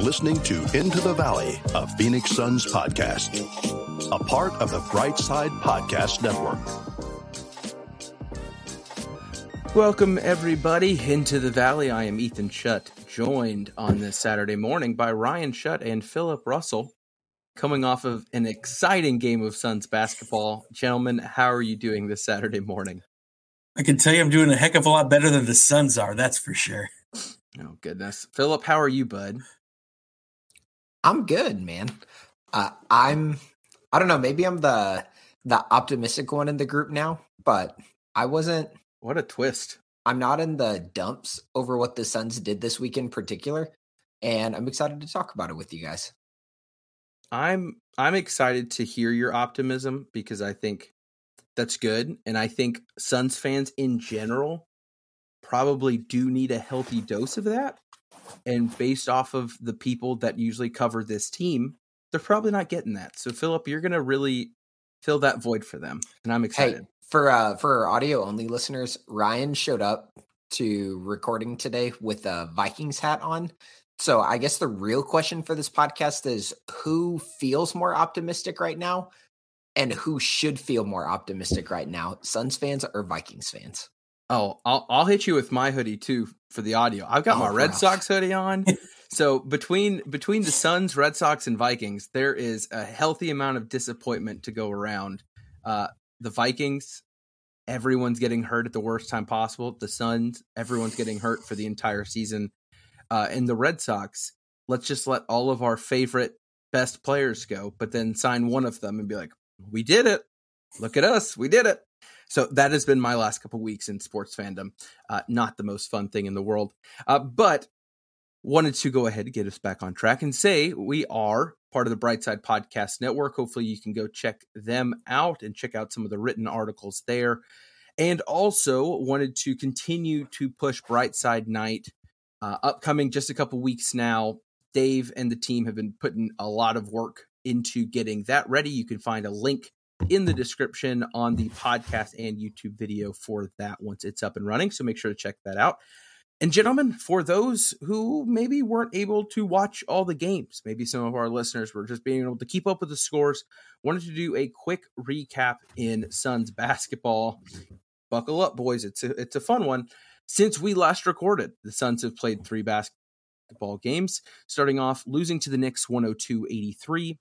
listening to Into the Valley, a Phoenix Suns podcast, a part of the Brightside Podcast Network. Welcome, everybody, into the Valley. I am Ethan Shutt, joined on this Saturday morning by Ryan Shutt and Philip Russell, coming off of an exciting game of Suns basketball. Gentlemen, how are you doing this Saturday morning? I can tell you I'm doing a heck of a lot better than the Suns are, that's for sure. Oh, goodness. Philip, how are you, bud? I'm good, man. Uh, I'm, I don't know, maybe I'm the the optimistic one in the group now, but I wasn't what a twist. I'm not in the dumps over what the Suns did this week in particular, and I'm excited to talk about it with you guys. I'm I'm excited to hear your optimism because I think that's good and I think Suns fans in general probably do need a healthy dose of that. And based off of the people that usually cover this team, they're probably not getting that. So Philip, you're going to really fill that void for them, and I'm excited. Hey, for uh for our audio only listeners, Ryan showed up to recording today with a Vikings hat on. So I guess the real question for this podcast is who feels more optimistic right now and who should feel more optimistic right now, Suns fans or Vikings fans? Oh, I'll I'll hit you with my hoodie too for the audio. I've got oh, my Red Sox hoodie on. so between between the Suns, Red Sox, and Vikings, there is a healthy amount of disappointment to go around. Uh, the Vikings, everyone's getting hurt at the worst time possible. The Suns, everyone's getting hurt for the entire season. Uh, and the Red Sox, let's just let all of our favorite best players go, but then sign one of them and be like, we did it. Look at us. We did it. So that has been my last couple weeks in sports fandom. Uh, not the most fun thing in the world, uh, but wanted to go ahead and get us back on track and say we are part of the Brightside Podcast Network. Hopefully, you can go check them out and check out some of the written articles there. And also wanted to continue to push Brightside Night, uh, upcoming just a couple weeks now. Dave and the team have been putting a lot of work into getting that ready. You can find a link in the description on the podcast and YouTube video for that once it's up and running. So make sure to check that out. And gentlemen, for those who maybe weren't able to watch all the games, maybe some of our listeners were just being able to keep up with the scores, wanted to do a quick recap in Suns basketball. Buckle up, boys. It's a, it's a fun one. Since we last recorded, the Suns have played three basketball games, starting off losing to the Knicks 102 83,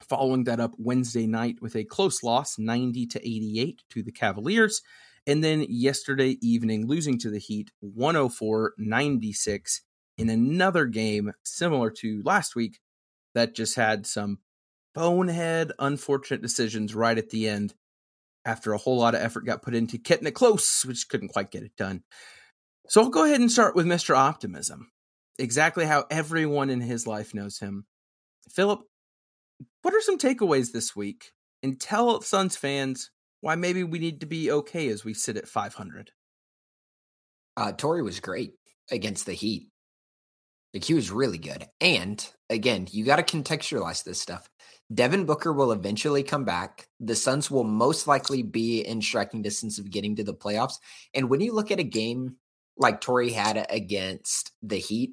following that up Wednesday night with a close loss 90 to 88 to the Cavaliers and then yesterday evening losing to the Heat 104-96 in another game similar to last week that just had some bonehead unfortunate decisions right at the end after a whole lot of effort got put into getting it close which couldn't quite get it done. So I'll go ahead and start with Mr. Optimism. Exactly how everyone in his life knows him. Philip, what are some takeaways this week? And tell Suns fans why maybe we need to be okay as we sit at 500. Uh, Torrey was great against the Heat. Like he was really good. And again, you got to contextualize this stuff. Devin Booker will eventually come back. The Suns will most likely be in striking distance of getting to the playoffs. And when you look at a game like Torrey had against the Heat,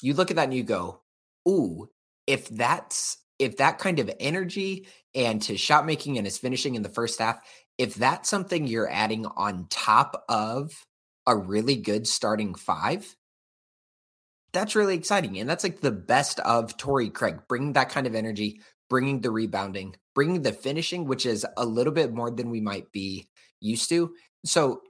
you look at that and you go, ooh, if that's if that kind of energy and to shot making and his finishing in the first half, if that's something you're adding on top of a really good starting five, that's really exciting. And that's like the best of Torrey Craig, bringing that kind of energy, bringing the rebounding, bringing the finishing, which is a little bit more than we might be used to. So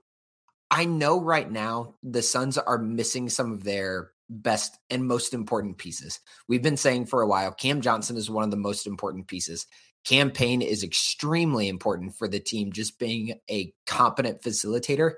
I know right now the Suns are missing some of their best and most important pieces. We've been saying for a while Cam Johnson is one of the most important pieces. Cam Payne is extremely important for the team, just being a competent facilitator.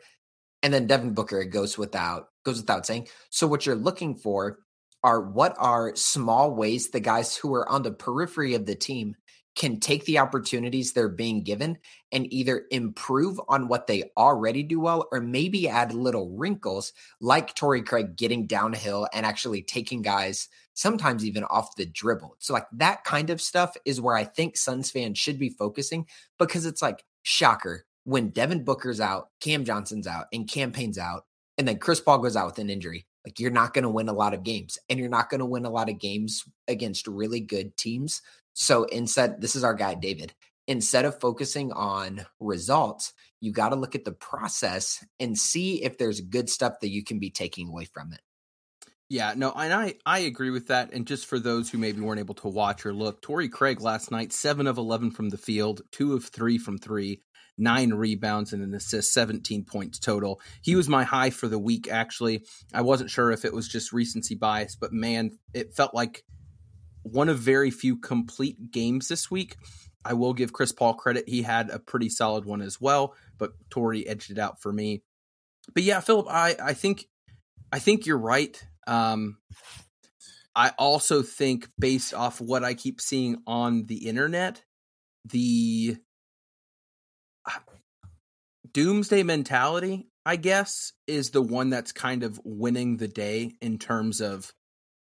And then Devin Booker goes without goes without saying. So what you're looking for are what are small ways the guys who are on the periphery of the team can take the opportunities they're being given and either improve on what they already do well or maybe add little wrinkles like Torrey Craig getting downhill and actually taking guys sometimes even off the dribble. So like that kind of stuff is where I think Suns fans should be focusing because it's like shocker when Devin Booker's out, Cam Johnson's out and Cam Payne's out and then Chris Paul goes out with an injury. Like you're not going to win a lot of games and you're not going to win a lot of games against really good teams. So instead, this is our guy, David. Instead of focusing on results, you got to look at the process and see if there's good stuff that you can be taking away from it. Yeah, no, and I I agree with that. And just for those who maybe weren't able to watch or look, Torrey Craig last night, seven of eleven from the field, two of three from three, nine rebounds and an assist, 17 points total. He was my high for the week, actually. I wasn't sure if it was just recency bias, but man, it felt like one of very few complete games this week. I will give Chris Paul credit. He had a pretty solid one as well, but Torrey edged it out for me. But yeah, Philip, I, I think I think you're right. Um, I also think based off what I keep seeing on the internet, the doomsday mentality, I guess, is the one that's kind of winning the day in terms of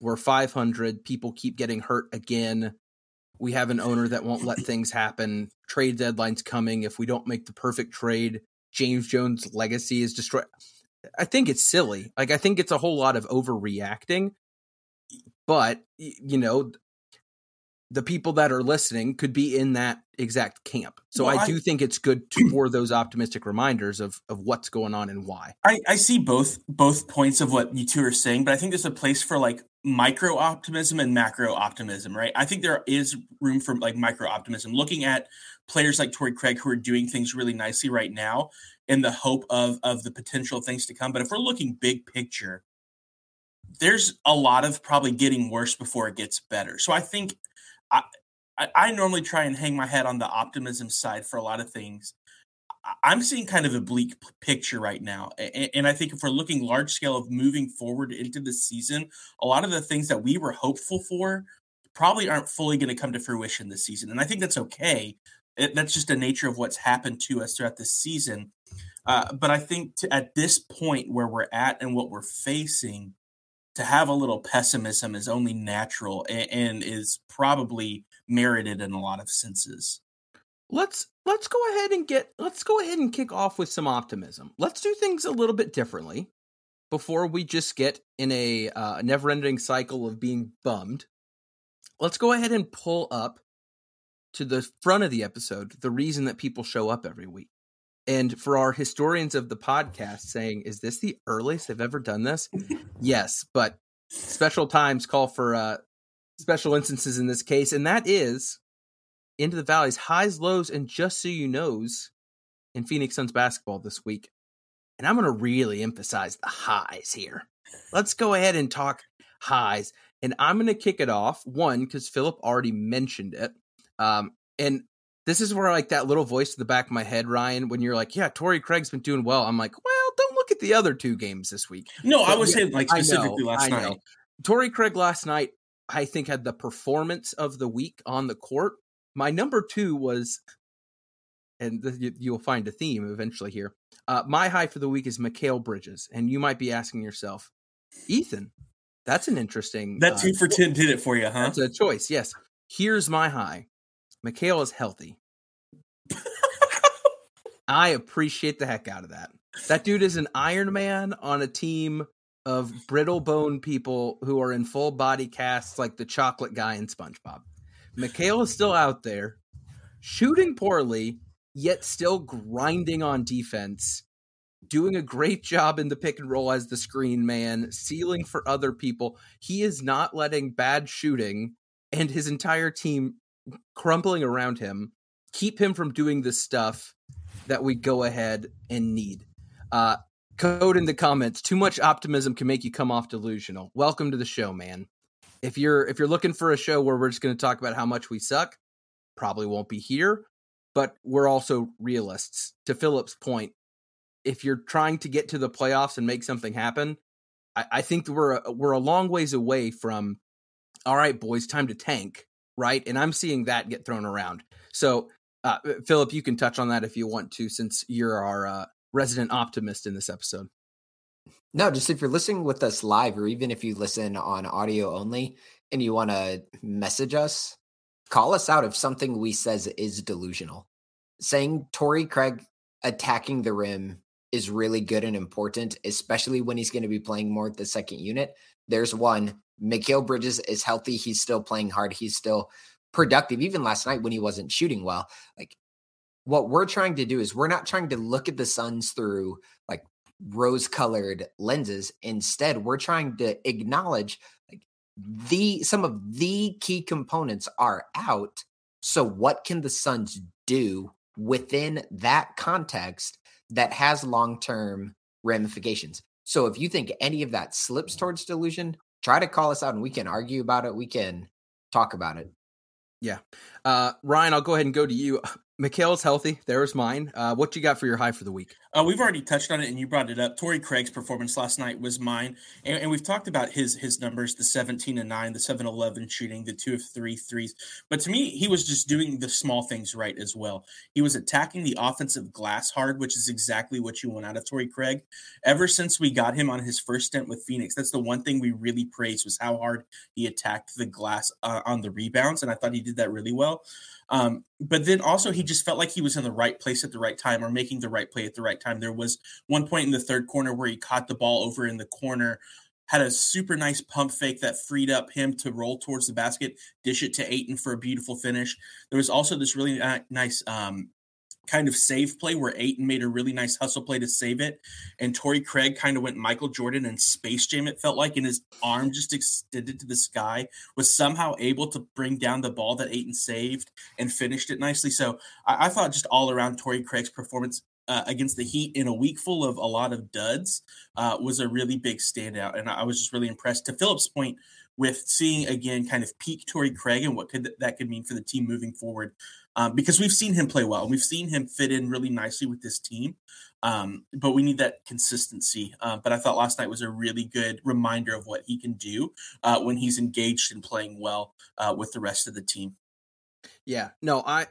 we're 500, people keep getting hurt again. We have an owner that won't let things happen. Trade deadline's coming. If we don't make the perfect trade, James Jones' legacy is destroyed. I think it's silly. Like I think it's a whole lot of overreacting. But you know, the people that are listening could be in that exact camp. So well, I do I, think it's good to, for those optimistic reminders of of what's going on and why. I, I see both both points of what you two are saying, but I think there's a place for like micro optimism and macro optimism, right? I think there is room for like micro optimism. Looking at players like Torrey Craig who are doing things really nicely right now in the hope of of the potential things to come. But if we're looking big picture, there's a lot of probably getting worse before it gets better. So I think I, I, normally try and hang my head on the optimism side for a lot of things. I'm seeing kind of a bleak picture right now. And, I think if we're looking large scale of moving forward into the season, a lot of the things that we were hopeful for probably aren't fully going to come to fruition this season. And I think that's okay. It, that's just the nature of what's happened to us throughout the season. Uh, but I think to, at this point where we're at and what we're facing, to have a little pessimism is only natural and, and is probably merited in a lot of senses. Let's let's go ahead and get let's go ahead and kick off with some optimism. Let's do things a little bit differently before we just get in a uh, never-ending cycle of being bummed. Let's go ahead and pull up to the front of the episode the reason that people show up every week. And for our historians of the podcast saying, is this the earliest they've ever done this? yes, but special times call for uh, special instances in this case, and that is into the valleys, highs, lows, and just so you knows in Phoenix Suns basketball this week. And I'm going to really emphasize the highs here. Let's go ahead and talk highs. And I'm going to kick it off, one, because Philip already mentioned it. Um, and this is where like that little voice in the back of my head, Ryan, when you're like, yeah, Torrey Craig's been doing well. I'm like, well, don't look at the other two games this week. No, but, I was yeah, saying like specifically know, last night. Torrey Craig last night, I think had the performance of the week on the court. My number two was, and you'll find a theme eventually here. Uh, my high for the week is Mikal Bridges, and you might be asking yourself, Ethan, that's an interesting. That two uh, for ten did it for you, huh? That's a choice. Yes. Here's my high. Mikal is healthy. I appreciate the heck out of that. That dude is an Iron Man on a team of brittle bone people who are in full body casts like the chocolate guy in SpongeBob. Mikal is still out there, shooting poorly, yet still grinding on defense, doing a great job in the pick and roll as the screen man, sealing for other people. He is not letting bad shooting and his entire team crumbling around him keep him from doing the stuff that we go ahead and need. Uh, code in the comments. Too much optimism can make you come off delusional. Welcome to the show, man. If you're if you're looking for a show where we're just going to talk about how much we suck, probably won't be here. But we're also realists. To Philip's point, if you're trying to get to the playoffs and make something happen, I, I think we're a, we're a long ways away from. All right, boys, time to tank, right? And I'm seeing that get thrown around. So, uh, Philip, you can touch on that if you want to, since you're our uh, resident optimist in this episode. No, just if you're listening with us live, or even if you listen on audio only and you want to message us, call us out if something we says is delusional. Saying Torrey Craig attacking the rim is really good and important, especially when he's going to be playing more at the second unit. There's one. Mikal Bridges is healthy. He's still playing hard. He's still productive. Even last night when he wasn't shooting well, like what we're trying to do is we're not trying to look at the Suns through like rose colored lenses. Instead, we're trying to acknowledge like the some of the key components are out. So what can the Suns do within that context that has long-term ramifications? So if you think any of that slips towards delusion, try to call us out and we can argue about it. We can talk about it. Yeah. Uh, Ryan, I'll go ahead and go to you. Mikal's healthy. There's mine. Uh, what you got for your high for the week? Uh, we've already touched on it, and you brought it up. Torrey Craig's performance last night was mine, and, and we've talked about his his numbers: the 17 and nine, the 7-11 shooting, the two of three threes. But to me, he was just doing the small things right as well. He was attacking the offensive glass hard, which is exactly what you want out of Torrey Craig. Ever since we got him on his first stint with Phoenix, that's the one thing we really praised was how hard he attacked the glass uh, on the rebounds, and I thought he did that really well. Um, but then also he just felt like he was in the right place at the right time or making the right play at the right time. There was one point in the third corner where he caught the ball over in the corner, had a super nice pump fake that freed up him to roll towards the basket, dish it to Ayton for a beautiful finish. There was also this really nice um, kind of save play where Ayton made a really nice hustle play to save it. And Torrey Craig kind of went Michael Jordan and Space Jam, it felt like, and his arm just extended to the sky, was somehow able to bring down the ball that Ayton saved and finished it nicely. So I, I thought just all around Torrey Craig's performance uh, against the Heat in a week full of a lot of duds uh, was a really big standout. And I was just really impressed. To Philip's point, with seeing again kind of peak Torrey Craig and what could that could mean for the team moving forward um, because we've seen him play well. And we've seen him fit in really nicely with this team, um, but we need that consistency. Uh, but I thought last night was a really good reminder of what he can do uh, when he's engaged and playing well uh, with the rest of the team. Yeah, no, I.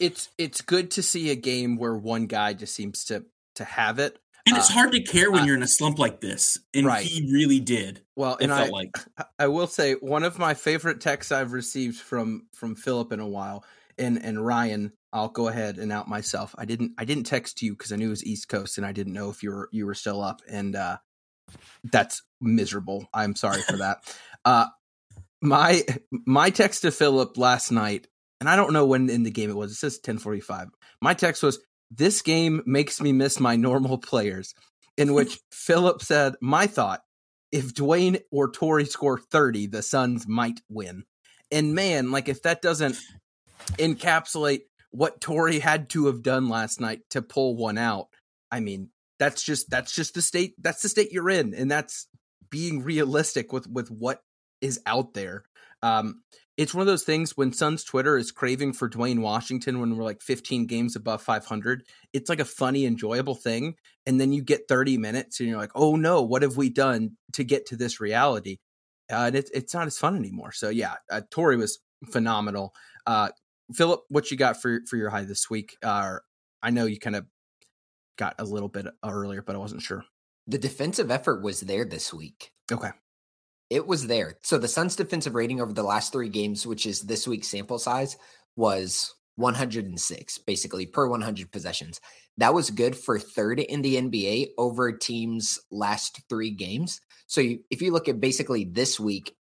It's it's good to see a game where one guy just seems to to have it. And it's uh, hard to care when you're in a slump like this, and right. he really did. Well, and I, like. I will say one of my favorite texts I've received from from Philip in a while, and and Ryan. I'll go ahead and out myself. I didn't I didn't text you because I knew it was East Coast, and I didn't know if you were you were still up, and uh, that's miserable. I'm sorry for that. uh, my my text to Philip last night, and I don't know when in the game it was. It says 10:45. My text was, "This game makes me miss my normal players." In which Philip said, "My thought: if Duane or Torrey score 30, the Suns might win. And man, like if that doesn't encapsulate what Torrey had to have done last night to pull one out, I mean, that's just that's just the state that's the state you're in and that's being realistic with with what is out there. Um it's one of those things when Suns Twitter is craving for Duane Washington when we're like 15 games above 500. It's like a funny, enjoyable thing. And then you get 30 minutes and you're like, oh no, what have we done to get to this reality? Uh, and it's, it's not as fun anymore. So yeah, uh, Torrey was phenomenal. Uh, Philip, what you got for, for your high this week? Uh, I know you kind of got a little bit earlier, but I wasn't sure. The defensive effort was there this week. Okay. It was there. So the Suns' defensive rating over the last three games, which is this week's sample size, was 106, basically per 100 possessions. That was good for third in the NBA over teams' last three games. So you, if you look at basically this week,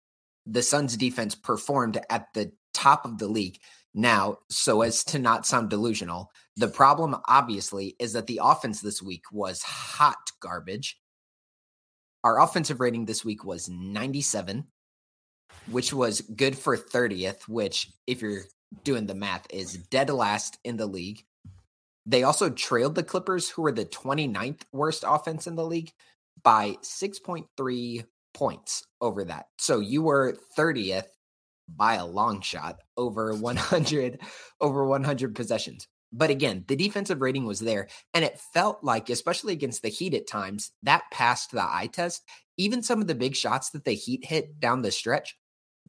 the Suns' defense performed at the top of the league. Now, so as to not sound delusional, the problem obviously is that the offense this week was hot garbage. Our offensive rating this week was 97, which was good for 30th, which, if you're doing the math, is dead last in the league. They also trailed the Clippers, who were the 29th worst offense in the league, by 6.3 points over that. So you were 30th by a long shot over 100 over 100 possessions. But again, the defensive rating was there. And it felt like, especially against the Heat at times, that passed the eye test. Even some of the big shots that the Heat hit down the stretch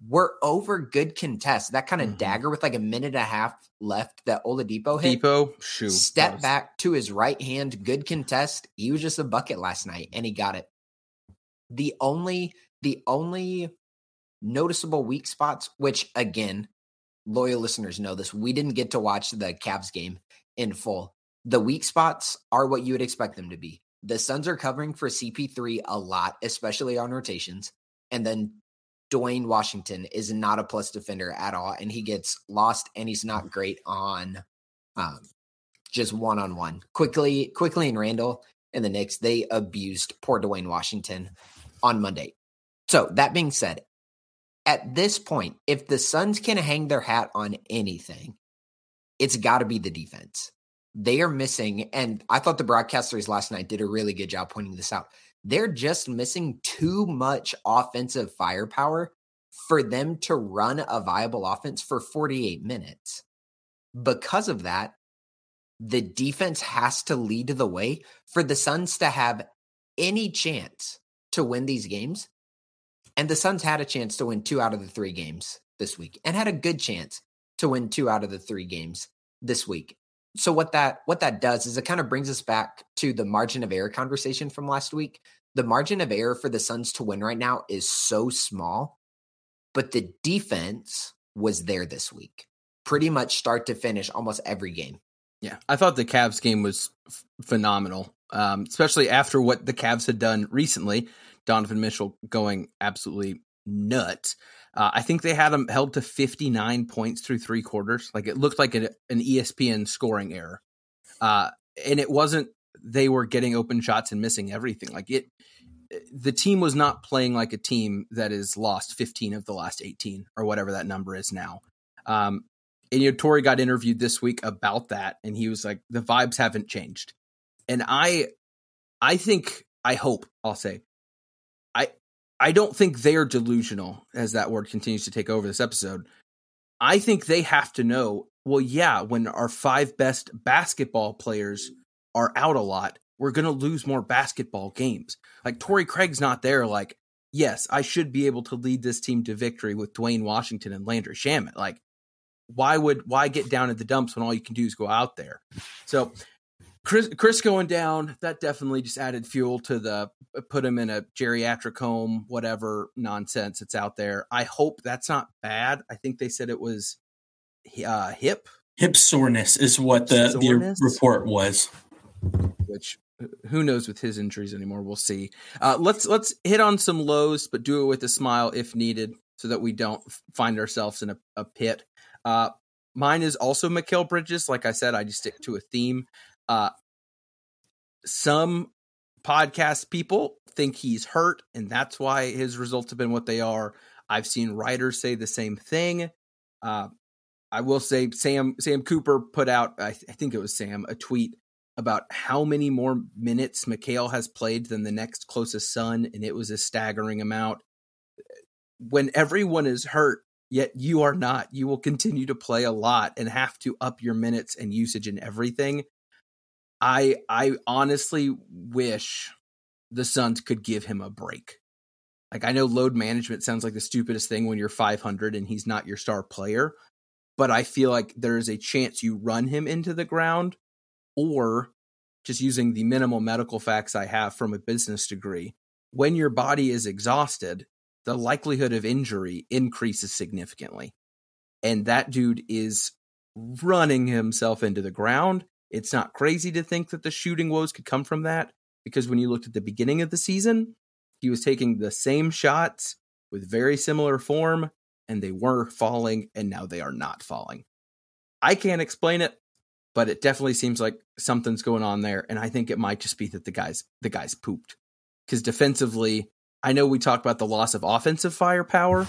were over good contests. That kind of mm-hmm. dagger with like a minute and a half left that Oladipo hit. Dipo, shoot. Step was... back to his right hand, good contest. He was just a bucket last night and he got it. The only, the only noticeable weak spots, which again, loyal listeners know this. We didn't get to watch the Cavs game in full. The weak spots are what you would expect them to be. The Suns are covering for CP3 a lot, especially on rotations. And then Duane Washington is not a plus defender at all, and he gets lost, and he's not great on um, just one on one. Quickly, quickly, and Randle and the Knicks they abused poor Duane Washington on Monday. So that being said, at this point, if the Suns can hang their hat on anything, it's got to be the defense. They are missing, and I thought the broadcasters last night did a really good job pointing this out they're just missing too much offensive firepower for them to run a viable offense for 48 minutes. Because of that, the defense has to lead the way for the Suns to have any chance to win these games. And the Suns had a chance to win two out of the three games this week and had a good chance to win two out of the three games this week so what that what that does is it kind of brings us back to the margin of error conversation from last week. The margin of error for the Suns to win right now is so small, but the defense was there this week. Pretty much start to finish almost every game. Yeah, I thought the Cavs game was f- phenomenal, um, especially after what the Cavs had done recently. Donovan Mitchell going absolutely nuts. Uh, I think they had them held to 59 points through three quarters. Like it looked like an, ESPN scoring error. Uh, and it wasn't they were getting open shots and missing everything. Like it, the team was not playing like a team that has lost 15 of the last 18 or whatever that number is now. Um, and you know, Torrey got interviewed this week about that, and he was like, the vibes haven't changed. And I, I think, I hope, I'll say, I, don't think they're delusional, as that word continues to take over this episode. I think they have to know, well, yeah, when our five best basketball players are out a lot, we're going to lose more basketball games. Like Torrey Craig's not there. Like, yes, I should be able to lead this team to victory with Duane Washington and Landry Shamet. Like, why would why get down at the dumps when all you can do is go out there? So Chris, Chris going down, that definitely just added fuel to the put him in a geriatric home, whatever nonsense it's out there. I hope that's not bad. I think they said it was uh, hip hip soreness is what the, soreness? the report was. Which who knows with his injuries anymore? We'll see. Uh, let's let's hit on some lows, but do it with a smile if needed, so that we don't find ourselves in a, a pit. Uh, mine is also Mikal Bridges. Like I said, I just stick to a theme. Uh, some podcast people think he's hurt, and that's why his results have been what they are. I've seen writers say the same thing. Uh, I will say Sam Sam Cooper put out, I, th- I, think it was Sam, a tweet about how many more minutes Mikal has played than the next closest Sun, and it was a staggering amount. When everyone is hurt, yet you are not, you will continue to play a lot and have to up your minutes and usage and everything. I I honestly wish the Suns could give him a break. Like I know load management sounds like the stupidest thing when you're 500 and he's not your star player, but I feel like there is a chance you run him into the ground or just using the minimal medical facts I have from a business degree, when your body is exhausted, the likelihood of injury increases significantly. And that dude is running himself into the ground. It's not crazy to think that the shooting woes could come from that because when you looked at the beginning of the season, he was taking the same shots with very similar form and they were falling and now they are not falling. I can't explain it, but it definitely seems like something's going on there and I think it might just be that the guys the guys pooped. Cuz defensively, I know we talked about the loss of offensive firepower,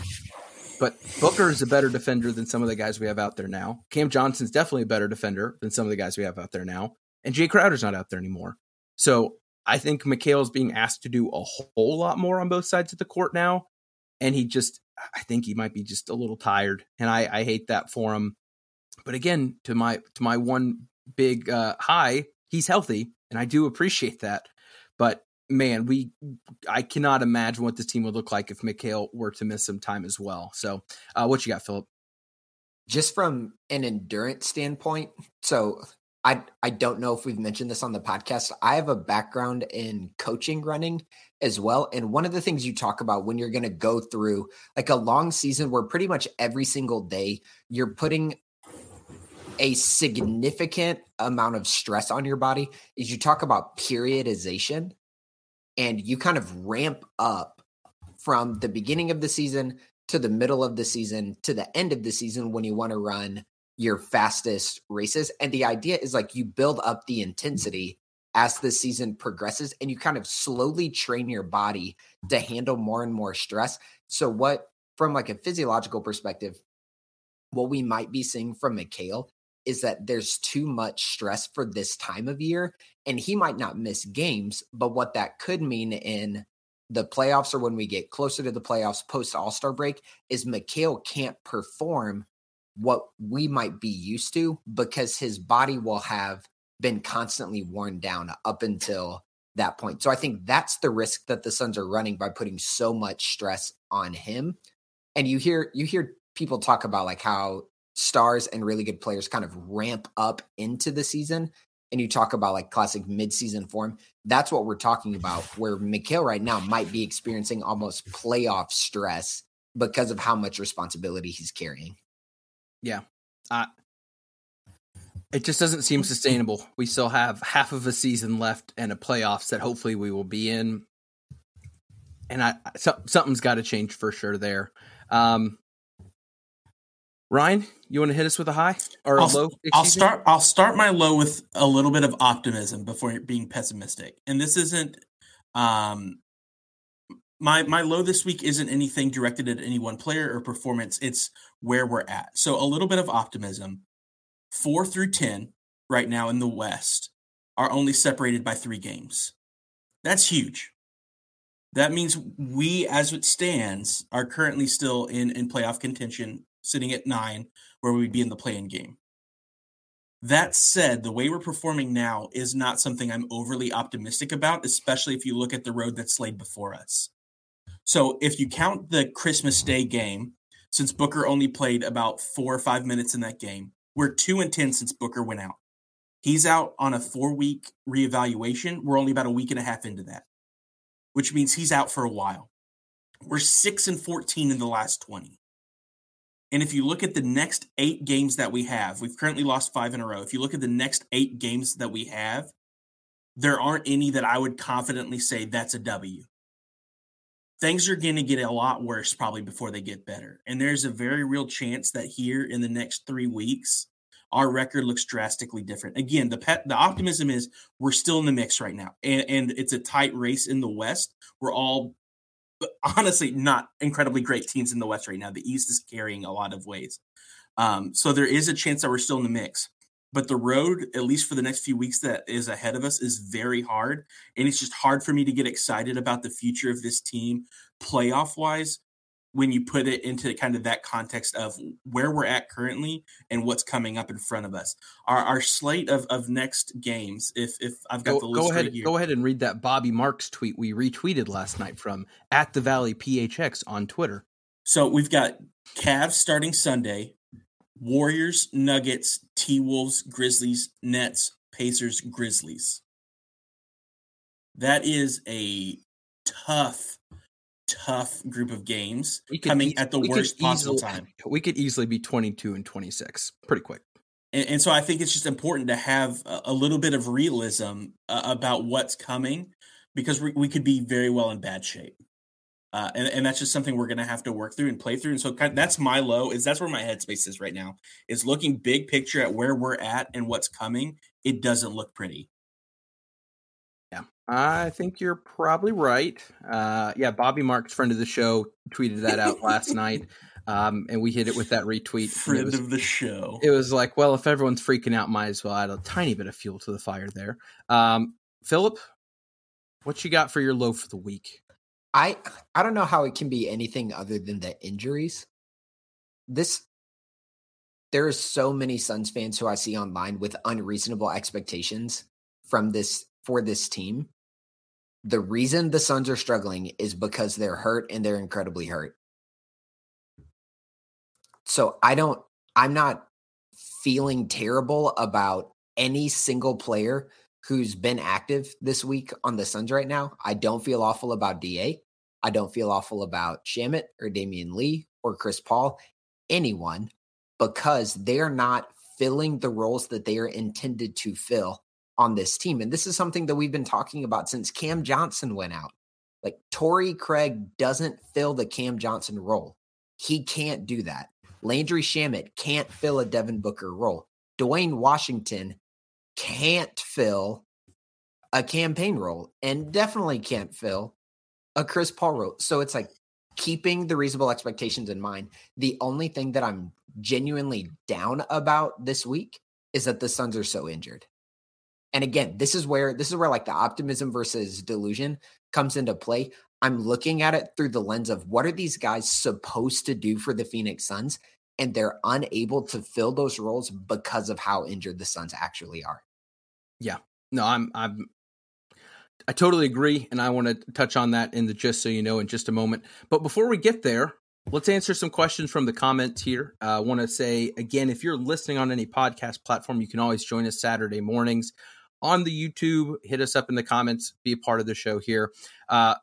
but Booker is a better defender than some of the guys we have out there now. Cam Johnson's definitely a better defender than some of the guys we have out there now. And Jae Crowder's not out there anymore. So I think Mikal's being asked to do a whole lot more on both sides of the court now. And he just, I think he might be just a little tired. And I, I hate that for him. But again, to my to my one big uh, high, he's healthy, and I do appreciate that. But man, we I cannot imagine what this team would look like if Mikal were to miss some time as well. So, uh, what you got, Philip? Just from an endurance standpoint, so I I don't know if we've mentioned this on the podcast. I have a background in coaching running as well, and one of the things you talk about when you're going to go through like a long season where pretty much every single day you're putting a significant amount of stress on your body is you talk about periodization and you kind of ramp up from the beginning of the season to the middle of the season to the end of the season when you want to run your fastest races. And the idea is like you build up the intensity as the season progresses and you kind of slowly train your body to handle more and more stress. So, what from like a physiological perspective, what we might be seeing from Mikal is that there's too much stress for this time of year and he might not miss games but what that could mean in the playoffs or when we get closer to the playoffs post all-star break is Mikal can't perform what we might be used to because his body will have been constantly worn down up until that point. So I think that's the risk that the Suns are running by putting so much stress on him. And you hear you hear people talk about like how stars and really good players kind of ramp up into the season and you talk about like classic midseason form, that's what we're talking about. Where Mikal right now might be experiencing almost playoff stress because of how much responsibility he's carrying. Yeah. Uh, it just doesn't seem sustainable. We still have half of a season left and a playoffs that hopefully we will be in. And I so, something's got to change for sure there. Um, Ryan, you want to hit us with a high or I'll, a low? I'll start. I'll start my low with a little bit of optimism before being pessimistic. And this isn't um, my my low this week isn't anything directed at any one player or performance. It's where we're at. So a little bit of optimism. Four through ten right now in the West are only separated by three games. That's huge. That means we, as it stands, are currently still in in playoff contention sitting at nine, where we'd be in the playing game. That said, the way we're performing now is not something I'm overly optimistic about, especially if you look at the road that's laid before us. So, if you count the Christmas Day game, since Booker only played about four or five minutes in that game, we're two and 10 since Booker went out. He's out on a four week reevaluation. We're only about a week and a half into that, which means he's out for a while. We're six and 14 in the last 20. And if you look at the next eight games that we have, we've currently lost five in a row. If you look at the next eight games that we have, there aren't any that I would confidently say that's a W. Things are going to get a lot worse probably before they get better. And there's a very real chance that here in the next three weeks, our record looks drastically different. Again, the pet, the optimism is we're still in the mix right now, and, and it's a tight race in the West. We're all honestly not incredibly great teams in the West right now. The East is carrying a lot of ways. Um, so there is a chance that we're still in the mix. But the road, at least for the next few weeks that is ahead of us, is very hard. And it's just hard for me to get excited about the future of this team playoff wise when you put it into kind of that context of where we're at currently and what's coming up in front of us. Our, our slate of, of next games, if if I've got go, the list go ahead, right here. Go ahead and read that Bobby Marks tweet we retweeted last night from at the Valley PHX on Twitter. So we've got Cavs starting Sunday, Warriors, Nuggets, T Wolves, Grizzlies, Nets, Pacers, Grizzlies. That is a tough tough group of games coming at the worst possible easily, time. We could easily be 22 and 26 pretty quick. And, and so I think it's just important to have a, a little bit of realism uh, about what's coming because we, we, could be very well in bad shape. Uh, and, and, that's just something we're going to have to work through and play through. And so kind of, that's my low is that's where my headspace is right now is looking big picture at where we're at and what's coming. It doesn't look pretty. I think you're probably right. Uh, yeah, Bobby Marks, friend of the show, tweeted that out last night. Um, and we hit it with that retweet. Friend was, of the show. It was like, well, if everyone's freaking out, might as well add a tiny bit of fuel to the fire there. Um, Philip, what you got for your low for the week? I I don't know how it can be anything other than the injuries. This there are so many Suns fans who I see online with unreasonable expectations from this for this team the reason the Suns are struggling is because they're hurt and they're incredibly hurt. So I don't, I'm not feeling terrible about any single player who's been active this week on the Suns right now. I don't feel awful about DA. I don't feel awful about Shamet or Damion Lee or Chris Paul, anyone, because they're not filling the roles that they are intended to fill on this team. And this is something that we've been talking about since Cam Johnson went out. Like Torrey Craig doesn't fill the Cam Johnson role. He can't do that. Landry Shamet can't fill a Devin Booker role. Duane Washington can't fill a Cam Payne role and definitely can't fill a Chris Paul role. So it's like keeping the reasonable expectations in mind. The only thing that I'm genuinely down about this week is that the Suns are so injured. And again, this is where this is where like the optimism versus delusion comes into play. I'm looking at it through the lens of what are these guys supposed to do for the Phoenix Suns and they're unable to fill those roles because of how injured the Suns actually are. Yeah. No, I'm I'm I totally agree and I want to touch on that in the just so you know in just a moment. But before we get there, let's answer some questions from the comments here. Uh, I want to say again if you're listening on any podcast platform, you can always join us Saturday mornings on the YouTube. Hit us up in the comments, be a part of the show here. Uh,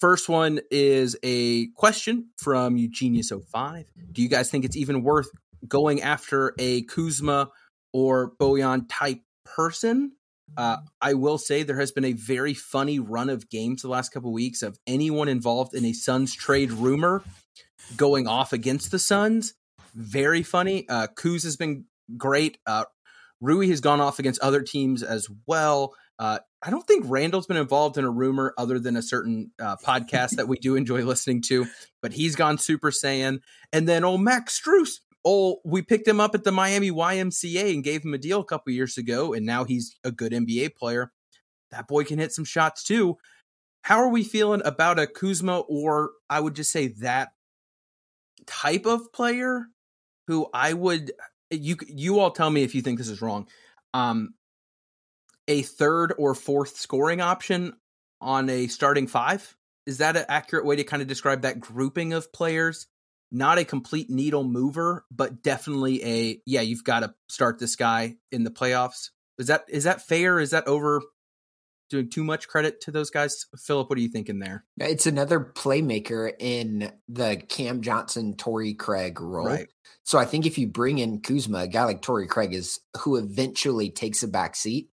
First one is a question from Eugenius05. Do you guys think it's even worth going after a Kuzma or Bojan type person? Uh, I will say there has been a very funny run of games the last couple of weeks of anyone involved in a Suns trade rumor going off against the Suns. Very funny. Uh, Kuz has been great. Uh, Rui has gone off against other teams as well. Uh, I don't think Randle's been involved in a rumor other than a certain uh, podcast that we do enjoy listening to, but he's gone Super Saiyan. And then old Max Strus, oh, we picked him up at the Miami YMCA and gave him a deal a couple years ago, and now he's a good NBA player. That boy can hit some shots too. How are we feeling about a Kuzma, or I would just say that type of player who I would you you all tell me if you think this is wrong. Um, a third or fourth scoring option on a starting five. Is that an accurate way to kind of describe that grouping of players? Not a complete needle mover, but definitely a yeah, you've got to start this guy in the playoffs. Is that is that fair? Is that over doing too much credit to those guys? Philip, what are you thinking there? It's another playmaker in the Cam Johnson, Torrey Craig role. Right. So I think if you bring in Kuzma, a guy like Torrey Craig is who eventually takes a back seat,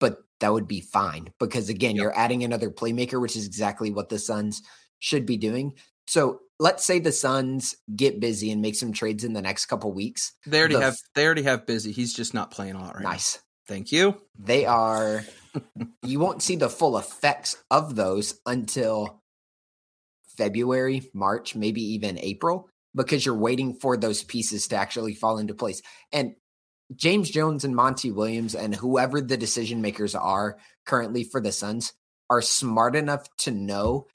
but that would be fine because again, yep. you're adding another playmaker, which is exactly what the Suns should be doing. So let's say the Suns get busy and make some trades in the next couple weeks. They already the, have they already have busy. He's just not playing a lot right nice. Now. Thank you. They are you won't see the full effects of those until February, March, maybe even April because you're waiting for those pieces to actually fall into place. And James Jones and Monty Williams and whoever the decision makers are currently for the Suns are smart enough to know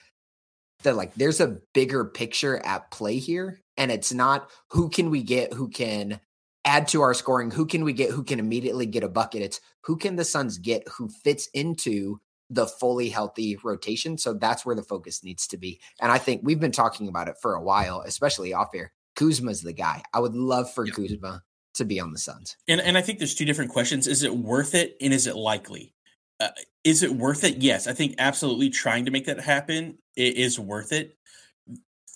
that like there's a bigger picture at play here and it's not who can we get who can add to our scoring who can we get who can immediately get a bucket it's who can the Suns get who fits into the fully healthy rotation so that's where the focus needs to be and I think we've been talking about it for a while especially off air Kuzma's the guy I would love for yeah. Kuzma to be on the Suns. And and I think there's two different questions: is it worth it, and is it likely? Uh, is it worth it? Yes, I think absolutely. Trying to make that happen it is worth it.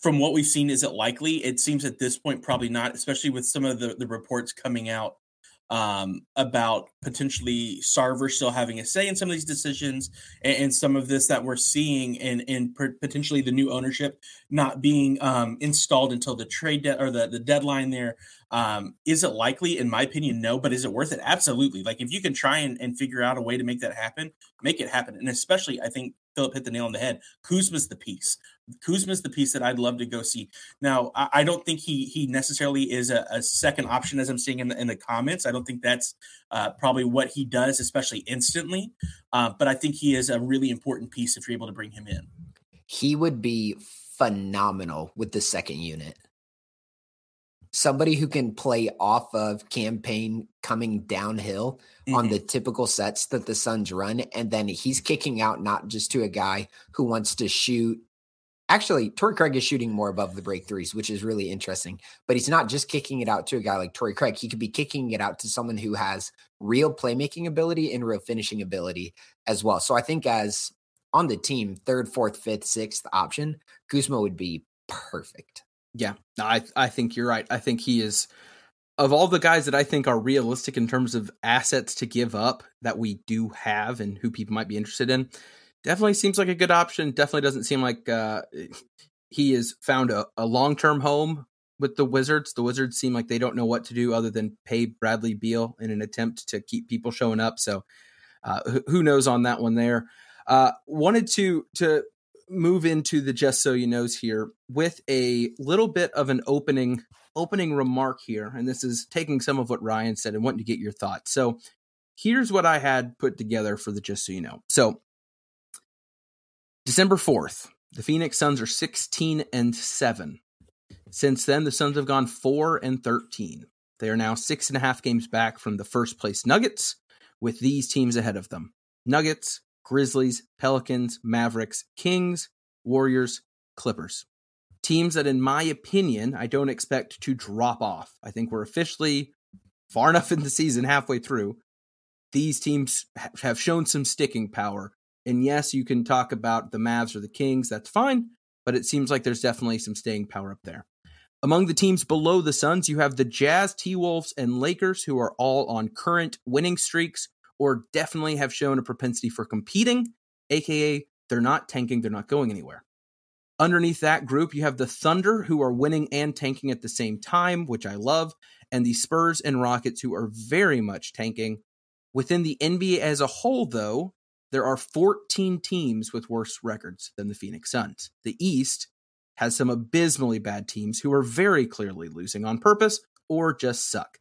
From what we've seen, is it likely? It seems at this point probably not, especially with some of the the reports coming out um, about potentially Sarver still having a say in some of these decisions and, and some of this that we're seeing and, and potentially the new ownership not being um, installed until the trade de- or the, the deadline there. Um, is it likely? In my opinion, no, but is it worth it? Absolutely. Like if you can try and, and figure out a way to make that happen, make it happen. And especially, I think Philip hit the nail on the head. Kuzma's the piece. Kuzma's the piece that I'd love to go see. Now, I, I don't think he he necessarily is a, a, second option as I'm seeing in the, in the comments. I don't think that's uh, probably what he does, especially instantly. Uh, but I think he is a really important piece if you're able to bring him in. He would be phenomenal with the second unit somebody who can play off of Cam Payne coming downhill mm-hmm. on the typical sets that the Suns run. And then he's kicking out not just to a guy who wants to shoot. Actually, Torrey Craig is shooting more above the break threes, which is really interesting. But he's not just kicking it out to a guy like Torrey Craig. He could be kicking it out to someone who has real playmaking ability and real finishing ability as well. So I think as on the team, third, fourth, fifth, sixth option, Kuzma would be perfect. Yeah, I I think you're right. I think he is of all the guys that I think are realistic in terms of assets to give up that we do have and who people might be interested in, definitely seems like a good option. Definitely doesn't seem like uh, he has found a, a long term home with the Wizards. The Wizards seem like they don't know what to do other than pay Bradley Beal in an attempt to keep people showing up. So uh, who knows on that one there. Uh, wanted to to move into the just so you knows here with a little bit of an opening opening remark here, and this is taking some of what Ryan said and wanting to get your thoughts. So here's what I had put together for the just so you know. So December 4th, the Phoenix Suns are 16 and 7. Since then, the Suns have gone 4 and 13. They are now six and a half games back from the first place Nuggets, with these teams ahead of them Nuggets, Grizzlies, Pelicans, Mavericks, Kings, Warriors, Clippers. Teams that, in my opinion, I don't expect to drop off. I think we're officially far enough in the season, halfway through. These teams have shown some sticking power and yes, you can talk about the Mavs or the Kings, that's fine, but it seems like there's definitely some staying power up there. Among the teams below the Suns, you have the Jazz, T Wolves, and Lakers, who are all on current winning streaks or definitely have shown a propensity for competing, aka they're not tanking, they're not going anywhere. Underneath that group, you have the Thunder, who are winning and tanking at the same time, which I love, and the Spurs and Rockets, who are very much tanking. Within the NBA as a whole, though, there are 14 teams with worse records than the Phoenix Suns. The East has some abysmally bad teams who are very clearly losing on purpose or just suck.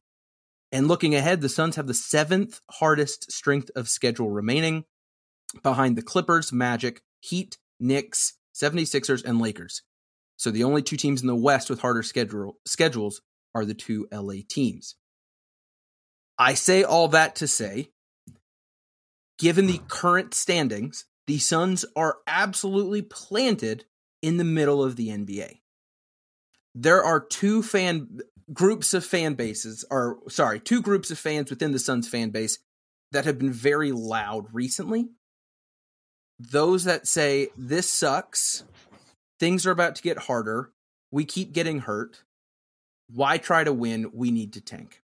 And looking ahead, the Suns have the seventh hardest strength of schedule remaining behind the Clippers, Magic, Heat, Knicks, 76ers, and Lakers. So the only two teams in the West with harder schedule, schedules are the two LA teams. I say all that to say given the hmm. current standings, the Suns are absolutely planted in the middle of the NBA. There are two fan groups of fan bases, or sorry, two groups of fans within the Suns fan base that have been very loud recently. Those that say this sucks, things are about to get harder, we keep getting hurt. Why try to win? We need to tank.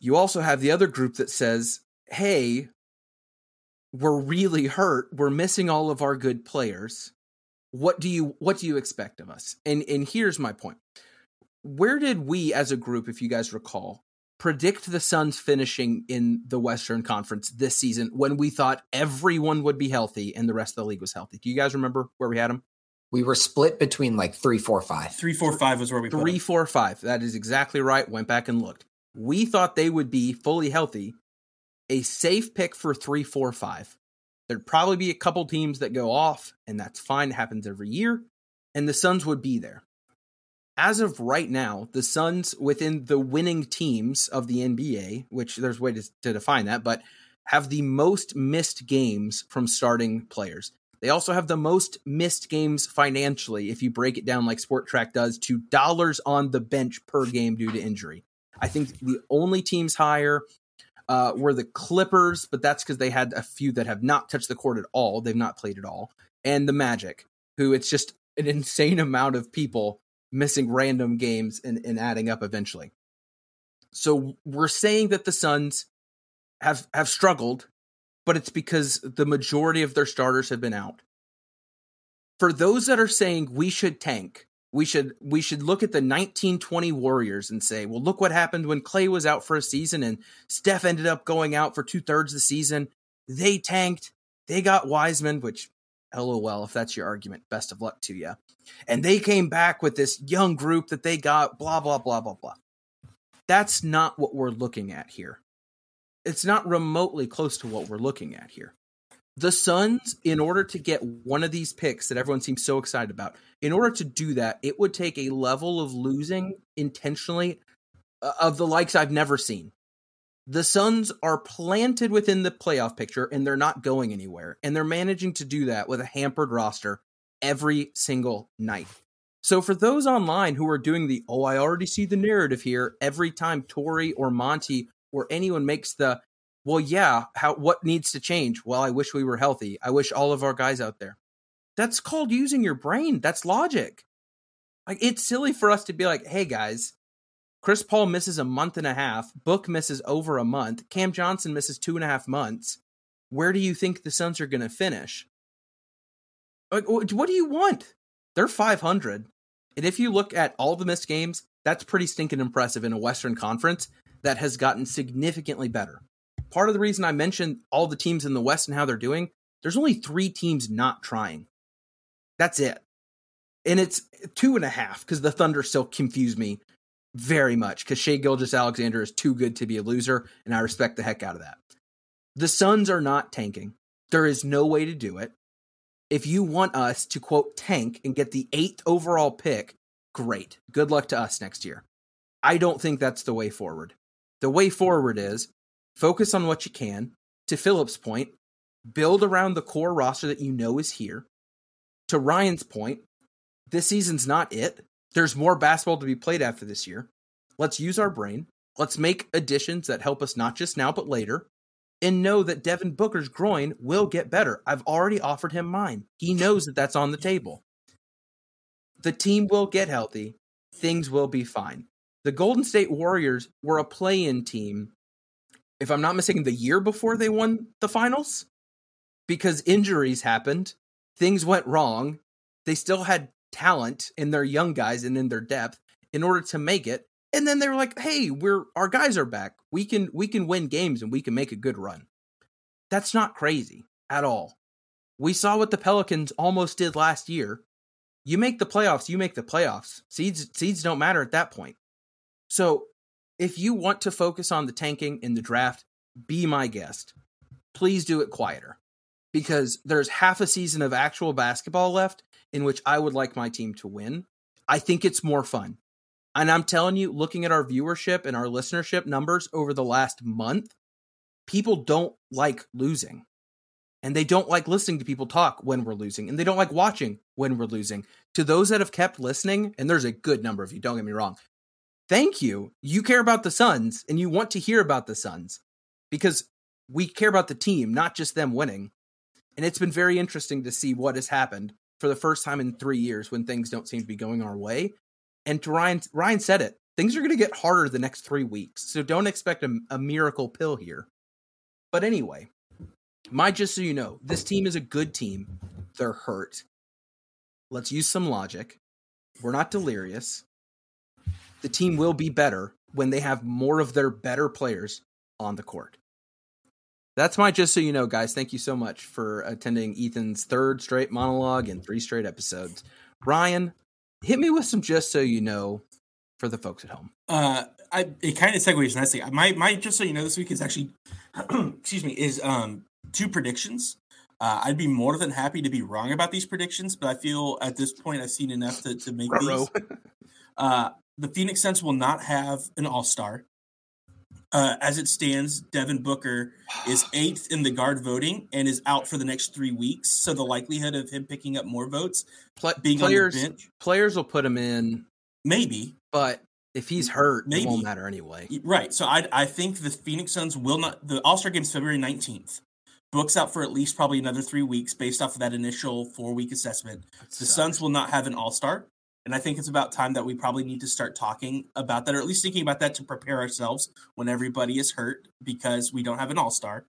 You also have the other group that says hey, we're really hurt. We're missing all of our good players. What do you what do you expect of us? And and here's my point. Where did we as a group, if you guys recall, predict the Suns finishing in the Western Conference this season when we thought everyone would be healthy and the rest of the league was healthy? Do you guys remember where we had them? We were split between like three, four, five. Three, four, five was where we three, four, five. That is exactly right. Went back and looked. We thought they would be fully healthy a safe pick for three, four, five. There'd probably be a couple teams that go off, and that's fine. It happens every year. And the Suns would be there. As of right now, the Suns within the winning teams of the NBA, which there's way to, to define that, but have the most missed games from starting players. They also have the most missed games financially, if you break it down like Spotrac does, to dollars on the bench per game due to injury. I think the only teams higher uh, were the Clippers, but that's because they had a few that have not touched the court at all. They've not played at all. And the Magic, who it's just an insane amount of people missing random games and, and adding up eventually. So we're saying that the Suns have have struggled, but it's because the majority of their starters have been out. For those that are saying we should tank, we should we should look at the 1920 Warriors and say, well, look what happened when Clay was out for a season and Steph ended up going out for two thirds of the season. They tanked. They got Wiseman, which lol if that's your argument. Best of luck to you. And they came back with this young group that they got. Blah blah blah blah blah. That's not what we're looking at here. It's not remotely close to what we're looking at here. The Suns, in order to get one of these picks that everyone seems so excited about, in order to do that, it would take a level of losing intentionally uh, of the likes I've never seen. The Suns are planted within the playoff picture and they're not going anywhere. And they're managing to do that with a hampered roster every single night. So for those online who are doing the, oh, I already see the narrative here, every time Torrey or Monty or anyone makes the, well, yeah, how what needs to change? Well, I wish we were healthy. I wish all of our guys out there. That's called using your brain. That's logic. Like it's silly for us to be like, "Hey guys, Chris Paul misses a month and a half. Book misses over a month. Cam Johnson misses two and a half months. Where do you think the Suns are going to finish? Like, What do you want? They're 500. And if you look at all the missed games, that's pretty stinking impressive in a Western Conference that has gotten significantly better. Part of the reason I mentioned all the teams in the West and how they're doing, there's only three teams not trying. That's it. And it's two and a half because the Thunder still confuse me very much because Shai Gilgeous-Alexander is too good to be a loser, and I respect the heck out of that. The Suns are not tanking. There is no way to do it. If you want us to quote tank and get the eighth overall pick, great. Good luck to us next year. I don't think that's the way forward. The way forward is focus on what you can. To Philip's point, build around the core roster that you know is here. To Ryan's point, this season's not it. There's more basketball to be played after this year. Let's use our brain. Let's make additions that help us not just now, but later. And know that Devin Booker's groin will get better. I've already offered him mine. He knows that that's on the table. The team will get healthy. Things will be fine. The Golden State Warriors were a play in team, if I'm not mistaken, the year before they won the finals because injuries happened. Things went wrong. They still had talent in their young guys and in their depth in order to make it. And then they were like, "Hey, we're our guys are back. We can we can win games and we can make a good run." That's not crazy at all. We saw what the Pelicans almost did last year. You make the playoffs, you make the playoffs. Seeds seeds don't matter at that point. So, if you want to focus on the tanking in the draft, be my guest. Please do it quieter because there's half a season of actual basketball left in which I would like my team to win. I think it's more fun. And I'm telling you, looking at our viewership and our listenership numbers over the last month, people don't like losing. And they don't like listening to people talk when we're losing. And they don't like watching when we're losing. To those that have kept listening, and there's a good number of you, don't get me wrong. Thank you. You care about the Suns and you want to hear about the Suns because we care about the team, not just them winning. And it's been very interesting to see what has happened for the first time in three years when things don't seem to be going our way. And to Ryan, Ryan said it. Things are going to get harder the next three weeks, so don't expect a, a miracle pill here. But anyway, my just so you know, this team is a good team. They're hurt. Let's use some logic. We're not delirious. The team will be better when they have more of their better players on the court. That's my just so you know, guys. Thank you so much for attending Ethan's third straight monologue and three straight episodes. Ryan, hit me with some just so you know for the folks at home. Uh, I it kind of segues nicely. My my just so you know this week is actually, excuse me, is um two predictions. Uh, I'd be more than happy to be wrong about these predictions, but I feel at this point I've seen enough to, to make these. Uh, the Phoenix Suns will not have an All Star. Uh, as it stands, Devin Booker is eighth in the guard voting and is out for the next three weeks. So the likelihood of him picking up more votes, being players, on the bench, players will put him in, maybe. But if he's hurt, maybe. it won't matter anyway. Right. So I I think the Phoenix Suns will not. The All Star game's February nineteenth. Book's out for at least probably another three weeks based off of that initial four week assessment. the Suns will not have an All Star. And I think it's about time that we probably need to start talking about that, or at least thinking about that to prepare ourselves when everybody is hurt because we don't have an all star.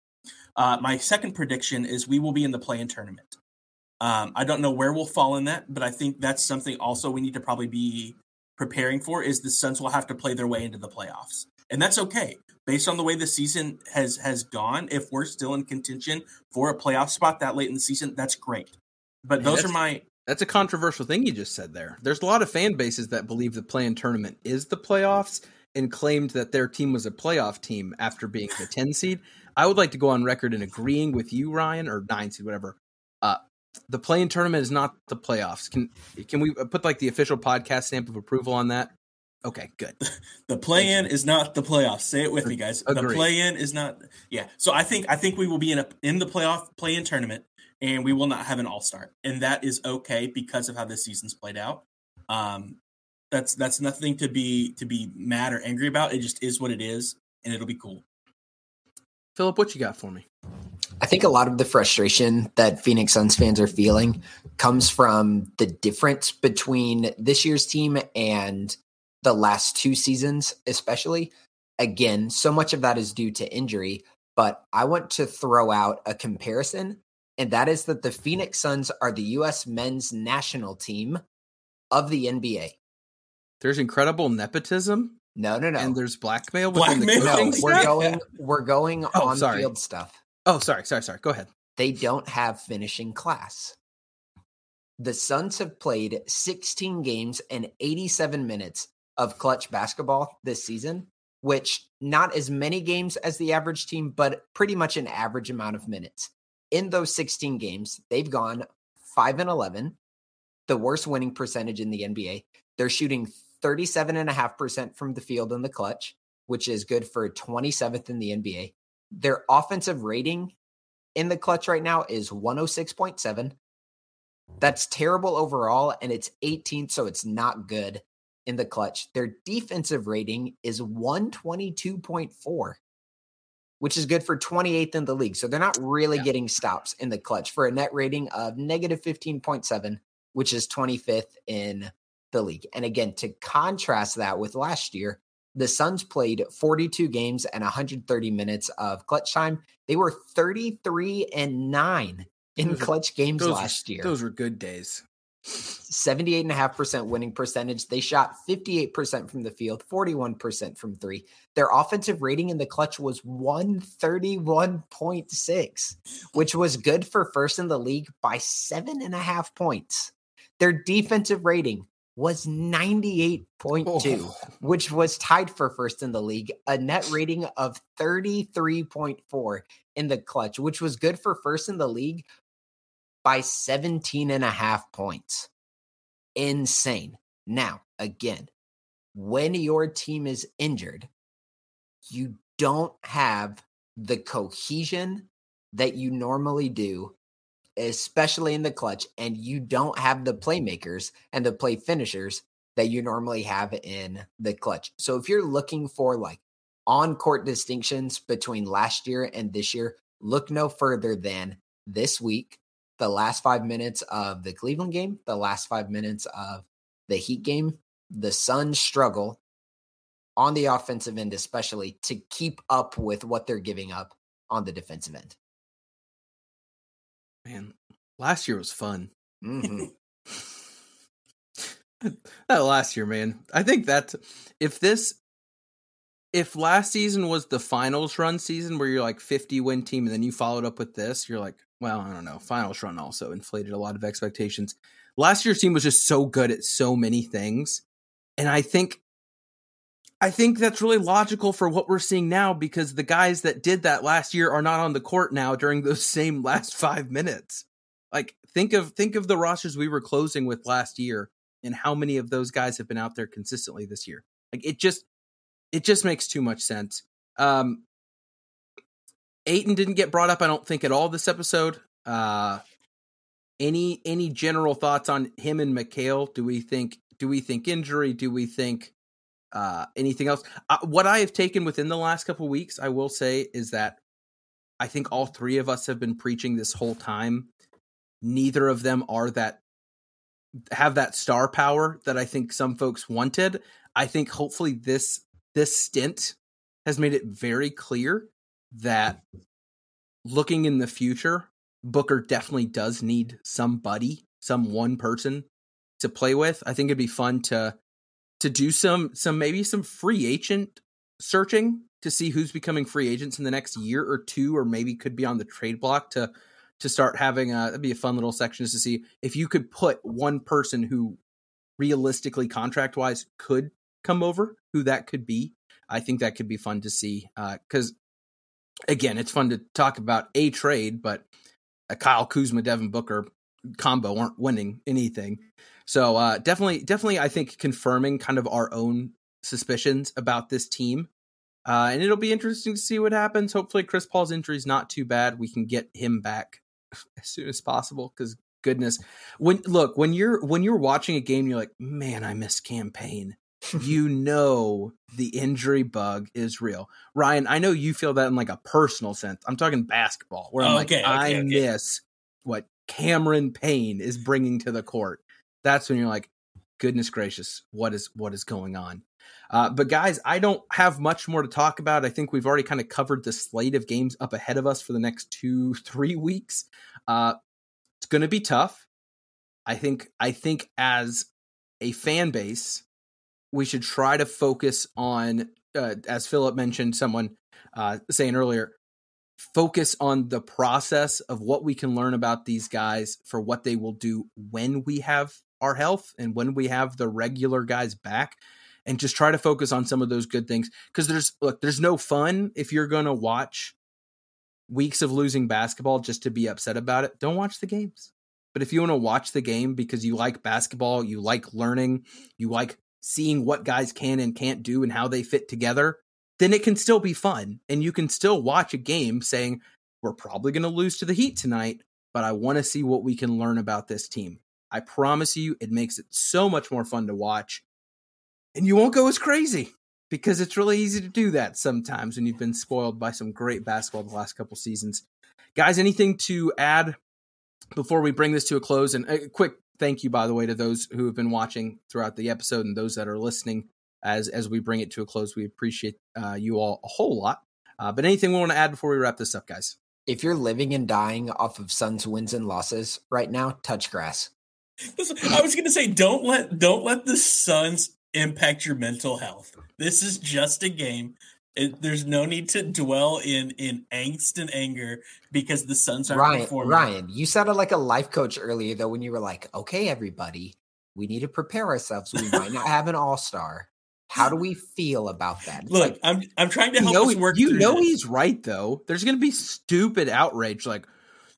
Uh, my second prediction is we will be in the play in tournament. Um, I don't know where we'll fall in that, but I think that's something also we need to probably be preparing for is the Suns will have to play their way into the playoffs. And that's okay. Based on the way the season has has gone, if we're still in contention for a playoff spot that late in the season, that's great. But those are my that's a controversial thing you just said there. There's a lot of fan bases that believe the play in tournament is the playoffs and claimed that their team was a playoff team after being the 10 seed. I would like to go on record in agreeing with you, Ryan, or 9 seed, whatever. Uh, the play in tournament is not the playoffs. Can can we put like the official podcast stamp of approval on that? Okay, good. The play in is not the playoffs. Say it with me, guys. Agreed. The play in is not. Yeah. So I think I think we will be in a in the playoff play in tournament and we will not have an all star, and that is okay because of how this season's played out. Um, that's that's nothing to be to be mad or angry about. It just is what it is, and it'll be cool. Philip, what you got for me? I think a lot of the frustration that Phoenix Suns fans are feeling comes from the difference between this year's team and the last two seasons, especially. Again, so much of that is due to injury, but I want to throw out a comparison, and that is that the Phoenix Suns are the U.S. men's national team of the NBA. There's incredible nepotism. No, no, no. And there's blackmail within Blackmail? the no, coaching we're going we're going Oh, on sorry. field stuff. Oh, sorry, sorry, sorry. Go ahead. They don't have finishing class. The Suns have played 16 games and 87 minutes of clutch basketball this season, which not as many games as the average team, but pretty much an average amount of minutes. In those 16 games, they've gone 5 and 11, the worst winning percentage in the NBA. They're shooting 37.5% from the field in the clutch, which is good for 27th in the NBA. Their offensive rating in the clutch right now is 106.7. That's terrible overall, and it's 18th, so it's not good in the clutch. Their defensive rating is 122.4, which is good for 28th in the league. So they're not really Yeah. getting stops in the clutch for a net rating of negative 15.7, which is 25th in the league. And again, to contrast that with last year, the Suns played 42 games and 130 minutes of clutch time. They were 33 and 9 in Those clutch games last year. Those were good days. 78.5% winning percentage. They shot 58% from the field, 41% from three. Their offensive rating in the clutch was 131.6, which was good for first in the league by seven and a half points. Their defensive rating was 98.2 Oh. which was tied for first in the league, a net rating of 33.4 in the clutch, which was good for first in the league by 17 and a half points. Insane. Now, again, when your team is injured, you don't have the cohesion that you normally do, especially in the clutch, and you don't have the playmakers and the play finishers that you normally have in the clutch. So if you're looking for like on court distinctions between last year and this year, look no further than this week, the last five minutes of the Cleveland game, the last five minutes of the Heat game. The Suns struggle on the offensive end, especially to keep up with what they're giving up on the defensive end. Man, last year was fun. Mhm. that last year, man. I think that if this if last season was the finals run season where you're like 50 win team and then you followed up with this, you're like, well, I don't know. Finals run also inflated a lot of expectations. Last year's team was just so good at so many things. And I think I think that's really logical for what we're seeing now because the guys that did that last year are not on the court now during those same last 5 minutes. Like think of think of the rosters we were closing with last year and how many of those guys have been out there consistently this year. Like it just it just makes too much sense. Um Ayton didn't get brought up, I don't think, at all this episode. Uh any any general thoughts on him and Mikal? Do we think do we think injury? Do we think uh anything else? Uh, what I have taken within the last couple weeks, I will say, is that I think all three of us have been preaching this whole time. Neither of them are that have that star power that I think some folks wanted. I think hopefully this this stint has made it very clear that looking in the future, Booker definitely does need somebody, some one person to play with. I think it'd be fun to to do some some maybe some free agent searching to see who's becoming free agents in the next year or two, or maybe could be on the trade block to to start having a that'd be a fun little section just to see if you could put one person who realistically contract wise could come over, who that could be. I think that could be fun to see uh, because again, it's fun to talk about a trade, but a Kyle Kuzma, Devin Booker combo aren't winning anything. So uh, definitely, definitely, I think confirming kind of our own suspicions about this team. Uh, and it'll be interesting to see what happens. Hopefully, Chris Paul's injury is not too bad. We can get him back as soon as possible. Because goodness, when look when you're when you're watching a game, you're like, man, I miss Cam Payne. You know the injury bug is real. Ryan, I know you feel that in like a personal sense. I'm talking basketball, where I'm Okay, like, okay, I okay. miss what Cameron Payne is bringing to the court. That's when you're like, goodness gracious, what is what is going on? Uh, but guys, I don't have much more to talk about. I think we've already kind of covered the slate of games up ahead of us for the next two, three weeks. Uh, it's going to be tough. I think. I think as a fan base, we should try to focus on, uh, as Philip mentioned, someone uh, saying earlier, focus on the process of what we can learn about these guys for what they will do when we have our health and when we have the regular guys back and just try to focus on some of those good things. Because there's look there's no fun if you're going to watch weeks of losing basketball just to be upset about it. Don't watch the games. But if you want to watch the game because you like basketball you like learning you like seeing what guys can and can't do and how they fit together then it can still be fun and you can still watch a game saying we're probably going to lose to the heat tonight but i want to see what we can learn about this team. I promise you it makes it so much more fun to watch and you won't go as crazy because it's really easy to do that sometimes when you've been spoiled by some great basketball the last couple seasons. Guys anything to add before we bring this to a close? And a quick thank you by the way to those who have been watching throughout the episode and those that are listening as as we bring it to a close. We appreciate uh, you all a whole lot. Uh, but anything we want to add before we wrap this up, guys? If you're living and dying off of Suns wins and losses right now, touch grass. Listen, I was going to say, don't let don't let the Suns impact your mental health. This is just a game. It, there's no need to dwell in in angst and anger because the Suns are Ryan. performing. Ryan, you sounded like a life coach earlier though when you were like, "Okay, everybody, we need to prepare ourselves. We might not have an all star. How do we feel about that?" It's Look, like, I'm I'm trying to You help know, us work. you know this. he's right though. There's going to be stupid outrage like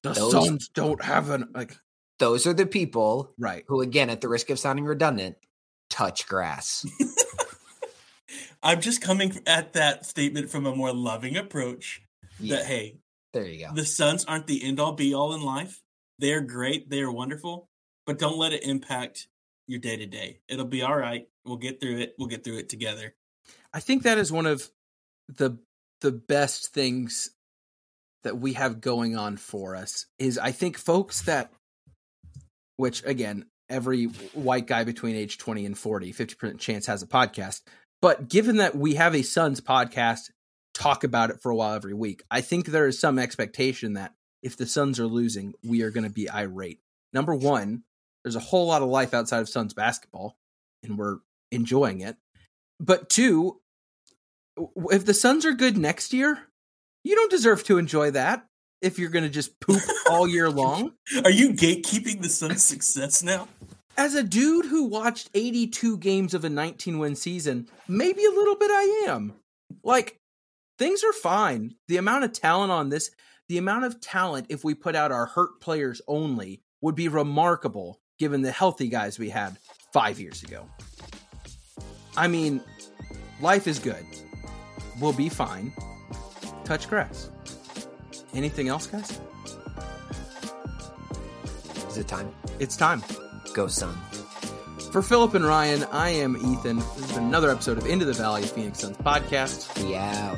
the Those- Suns don't have an like those are the people right. who, again, at the risk of sounding redundant, touch grass. I'm just coming at that statement from a more loving approach. Yeah, That hey, there you go. the Suns aren't the end all be all in life. They're great. They are wonderful, but don't let it impact your day to day. It'll be all right. We'll get through it. We'll get through it together. I think that is one of the the best things that we have going on for us is I think folks that which again every white guy between age 20 and 40 50% chance has a podcast but given that we have a Suns podcast talk about it for a while every week I think there is some expectation that if the Suns are losing we are going to be irate number 1 there's a whole lot of life outside of Suns basketball and we're enjoying it but two if the Suns are good next year, you don't deserve to enjoy that if you're going to just poop all year long. Are you gatekeeping the Suns' success now? As a dude who watched 82 games of a 19 win season, maybe a little bit I am. Like, things are fine. The amount of talent on this, the amount of talent, if we put out our hurt players only, would be remarkable given the healthy guys we had five years ago. I mean, life is good. We'll be fine. Touch grass. Anything else, guys? Is it time? It's time. Go, son. For Philip and Ryan, I am Ethan. This has been another episode of Into the Valley of Phoenix Suns podcast. We out.